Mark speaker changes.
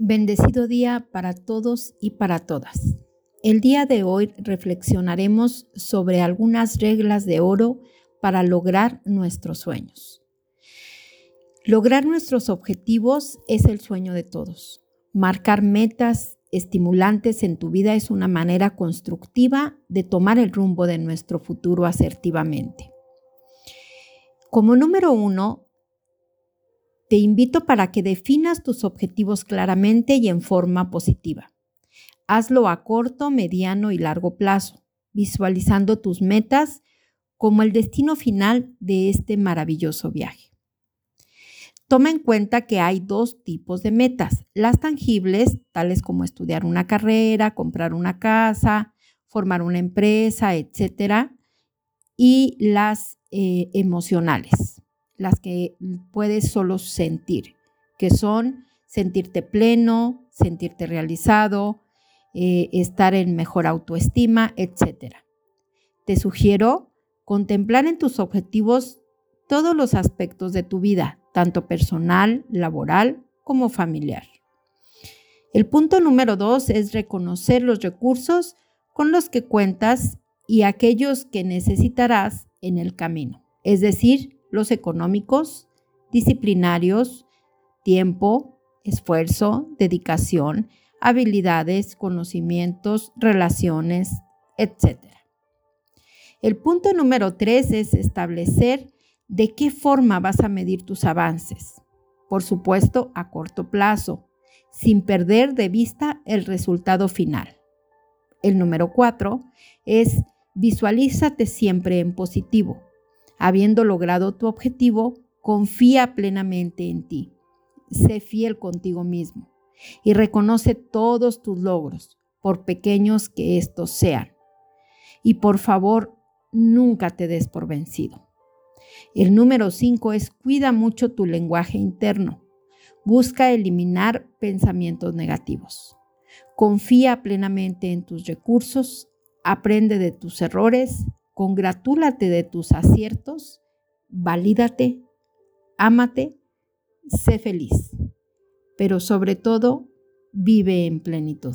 Speaker 1: Bendecido día para todos y para todas. El día de hoy reflexionaremos sobre algunas reglas de oro para lograr nuestros sueños. Lograr nuestros objetivos es el sueño de todos. Marcar metas estimulantes en tu vida es una manera constructiva de tomar el rumbo de nuestro futuro asertivamente. Como número uno, te invito para que definas tus objetivos claramente y en forma positiva. Hazlo a corto, mediano y largo plazo, visualizando tus metas como el destino final de este maravilloso viaje. Toma en cuenta que hay dos tipos de metas, las tangibles, tales como estudiar una carrera, comprar una casa, formar una empresa, etc. Y las eh, emocionales, las que puedes solo sentir, que son sentirte pleno, sentirte realizado, eh, estar en mejor autoestima, etc. Te sugiero contemplar en tus objetivos todos los aspectos de tu vida, tanto personal, laboral como familiar. El punto número dos es reconocer los recursos con los que cuentas y aquellos que necesitarás en el camino, es decir, los económicos, disciplinarios, tiempo, esfuerzo, dedicación, habilidades, conocimientos, relaciones, etc. El punto número tres es establecer de qué forma vas a medir tus avances. Por supuesto, a corto plazo, sin perder de vista el resultado final. El número cuatro es visualízate siempre en positivo. Habiendo logrado tu objetivo, confía plenamente en ti. Sé fiel contigo mismo y reconoce todos tus logros, por pequeños que estos sean. Y por favor, nunca te des por vencido. El número 5 es cuida mucho tu lenguaje interno. Busca eliminar pensamientos negativos. Confía plenamente en tus recursos, aprende de tus errores congratúlate de tus aciertos, valídate, ámate, sé feliz, pero sobre todo vive en plenitud.